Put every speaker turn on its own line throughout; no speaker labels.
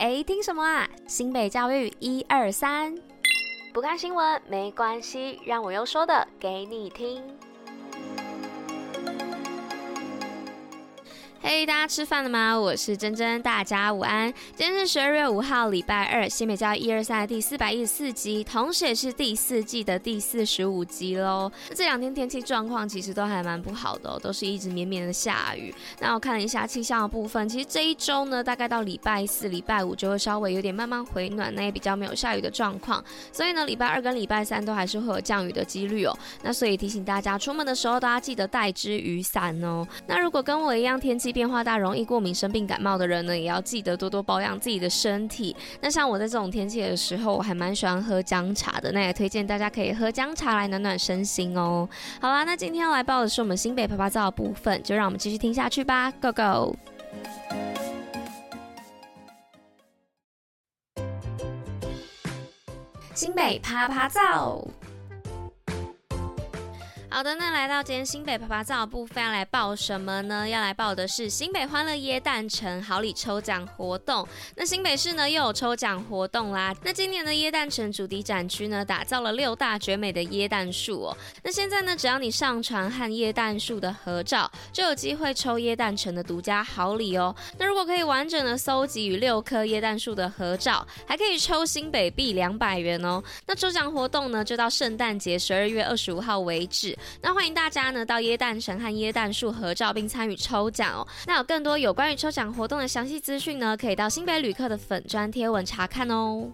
哎，听什么啊？新北教育一二三，不看新闻没关系，让我用说的给你听。嘿大家吃饭了吗？我是珍珍，大家午安。今天是十二月五号，礼拜二，新美教育一二三的第四百一十四集，同时也是第四季的第四十五集喽。这两天天气状况其实都还蛮不好的哦，都是一直绵绵的下雨。那我看了一下气象的部分，其实这一周呢，大概到礼拜四、礼拜五就会稍微有点慢慢回暖，那也比较没有下雨的状况。所以呢，礼拜二跟礼拜三都还是会有降雨的几率哦。那所以提醒大家，出门的时候都要记得带支雨伞哦。那如果跟我一样天气变化大，容易过敏、生病、感冒的人呢，也要记得多多保养自己的身体。那像我在这种天气的时候，我还蛮喜欢喝姜茶的，那也推荐大家可以喝姜茶来暖暖身心哦。好啦，那今天要来报的是我们新北趴趴造的部分，就让我们继续听下去吧，Go Go！新北趴趴造。好的，那来到今天新北趴趴造的部分，要来报什么呢？要来报的是新北欢乐耶诞城好礼抽奖活动。那新北市呢又有抽奖活动啦。那今年的耶诞城主题展区呢，打造了六大绝美的耶诞树哦。那现在呢，只要你上传和耶诞树的合照，就有机会抽耶诞城的独家好礼哦。那如果可以完整的搜集与六棵耶诞树的合照，还可以抽新北币两百元哦。那抽奖活动呢，就到圣诞节十二月二十五号为止。那欢迎大家呢到椰蛋神和椰蛋树合照，并参与抽奖哦。那有更多有关于抽奖活动的详细资讯呢，可以到新北旅客的粉专贴文查看哦。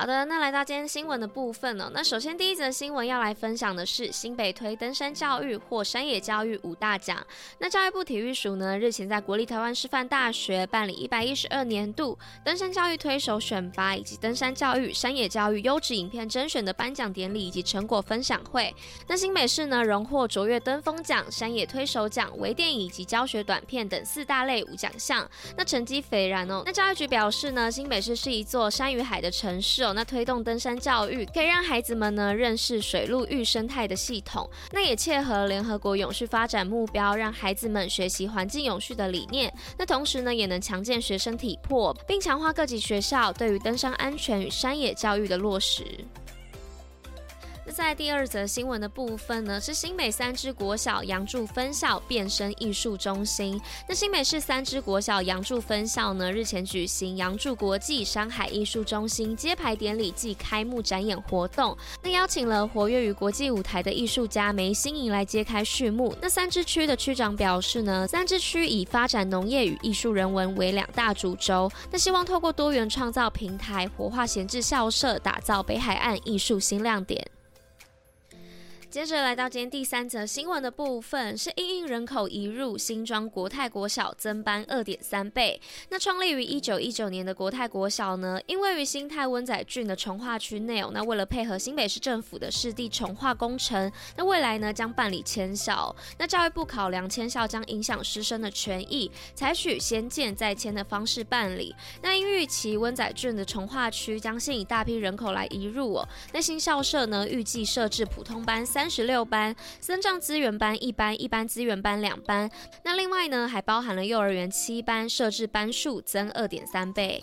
好的，那来到今天新闻的部分呢、哦。那首先第一则新闻要来分享的是新北推登山教育获山野教育五大奖。那教育部体育署呢日前在国立台湾师范大学办理一百一十二年度登山教育推手选拔以及登山教育、山野教育优质影片甄选的颁奖典礼以及成果分享会。那新北市呢荣获卓越登峰奖、山野推手奖、微电影以及教学短片等四大类五奖项，那成绩斐然哦。那教育局表示呢，新北市是一座山与海的城市哦。那推动登山教育，可以让孩子们呢认识水陆域生态的系统，那也切合联合国永续发展目标，让孩子们学习环境永续的理念。那同时呢，也能强健学生体魄，并强化各级学校对于登山安全与山野教育的落实。在第二则新闻的部分呢，是新北三芝国小杨柱分校变身艺术中心。那新北市三芝国小杨柱分校呢，日前举行杨柱国际山海艺术中心揭牌典礼暨开幕展演活动。那邀请了活跃于国际舞台的艺术家梅心怡来揭开序幕。那三芝区的区长表示呢，三芝区以发展农业与艺术人文为两大主轴，那希望透过多元创造平台，活化闲置校舍，打造北海岸艺术新亮点。接着来到今天第三则新闻的部分，是因应人口移入，新庄国泰国小增班二点三倍。那创立于一九一九年的国泰国小呢，因位于新泰温仔郡的重化区内哦，那为了配合新北市政府的市地重划工程，那未来呢将办理迁校。那教育部考量迁校将影响师生的权益，采取先建再迁的方式办理。那因预期温仔郡的重化区将吸引大批人口来移入哦，那新校舍呢预计设置普通班三。三十六班，生障资源班一班，一般资源班两班。那另外呢，还包含了幼儿园七班，设置班数增二点三倍。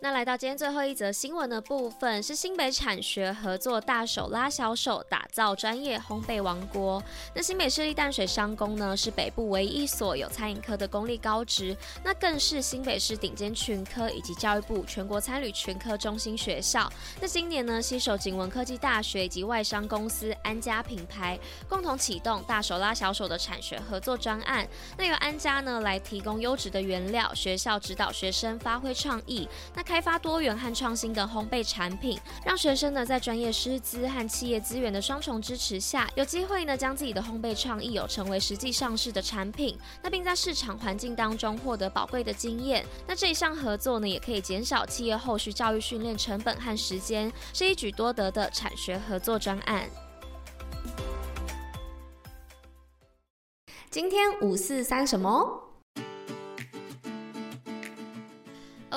那来到今天最后一则新闻的部分，是新北产学合作大手拉小手，打造专业烘焙王国。那新北市立淡水商工呢，是北部唯一一所有餐饮科的公立高职，那更是新北市顶尖群科以及教育部全国餐旅群科中心学校。那今年呢，携手景文科技大学以及外商公司安家品牌，共同启动大手拉小手的产学合作专案。那由安家呢来提供优质的原料，学校指导学生发挥创意。那开开发多元和创新的烘焙产品，让学生呢在专业师资和企业资源的双重支持下，有机会呢将自己的烘焙创意有成为实际上市的产品，那并在市场环境当中获得宝贵的经验。那这一项合作呢，也可以减少企业后续教育训练成本和时间，是一举多得的产学合作专案。今天五四三什么？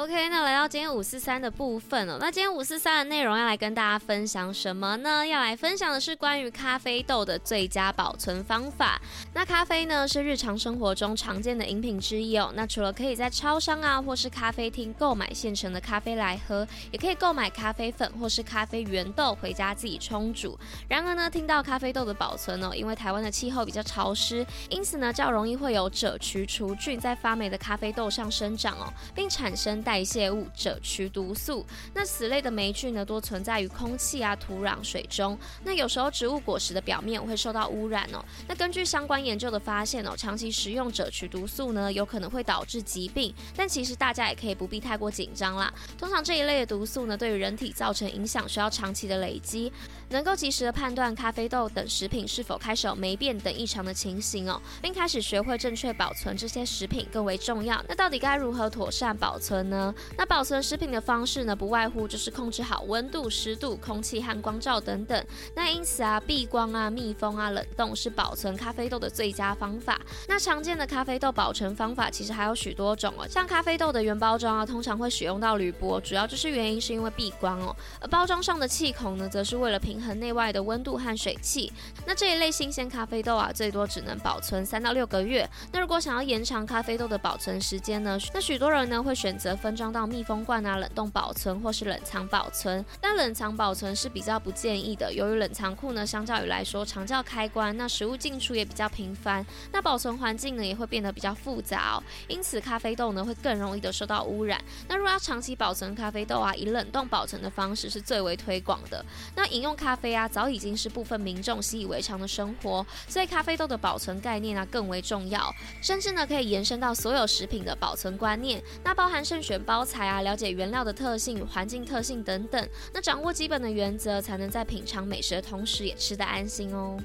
OK，那来到今天五四三的部分哦。那今天五四三的内容要来跟大家分享什么呢？要来分享的是关于咖啡豆的最佳保存方法。那咖啡呢是日常生活中常见的饮品之一哦。那除了可以在超商啊或是咖啡厅购买现成的咖啡来喝，也可以购买咖啡粉或是咖啡原豆回家自己冲煮。然而呢，听到咖啡豆的保存哦，因为台湾的气候比较潮湿，因此呢较容易会有褶曲除菌在发霉的咖啡豆上生长哦，并产生带代谢物赭曲毒素，那此类的霉菌呢，多存在于空气啊、土壤、水中。那有时候植物果实的表面会受到污染哦。那根据相关研究的发现哦，长期食用赭曲毒素呢，有可能会导致疾病。但其实大家也可以不必太过紧张啦。通常这一类的毒素呢，对于人体造成影响需要长期的累积，能够及时的判断咖啡豆等食品是否开始有霉变等异常的情形哦，并开始学会正确保存这些食品更为重要。那到底该如何妥善保存呢？那保存食品的方式呢，不外乎就是控制好温度、湿度、空气和光照等等。那因此啊，避光啊、密封啊、冷冻是保存咖啡豆的最佳方法。那常见的咖啡豆保存方法其实还有许多种哦，像咖啡豆的原包装啊，通常会使用到铝箔，主要就是原因是因为避光哦。而包装上的气孔呢，则是为了平衡内外的温度和水汽。那这一类新鲜咖啡豆啊，最多只能保存三到六个月。那如果想要延长咖啡豆的保存时间呢，那许多人呢会选择。分装到密封罐啊，冷冻保存或是冷藏保存。但冷藏保存是比较不建议的，由于冷藏库呢，相较于来说常叫开关，那食物进出也比较频繁，那保存环境呢也会变得比较复杂。因此，咖啡豆呢会更容易的受到污染。那如果要长期保存咖啡豆啊，以冷冻保存的方式是最为推广的。那饮用咖啡啊，早已经是部分民众习以为常的生活，所以咖啡豆的保存概念啊更为重要，甚至呢可以延伸到所有食品的保存观念，那包含慎选。包材啊，了解原料的特性、环境特性等等，那掌握基本的原则，才能在品尝美食的同时，也吃得安心哦。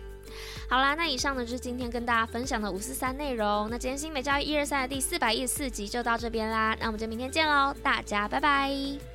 好啦，那以上呢就是今天跟大家分享的五四三内容。那今天新美教育一二三的第四百一十四集就到这边啦，那我们就明天见喽，大家拜拜。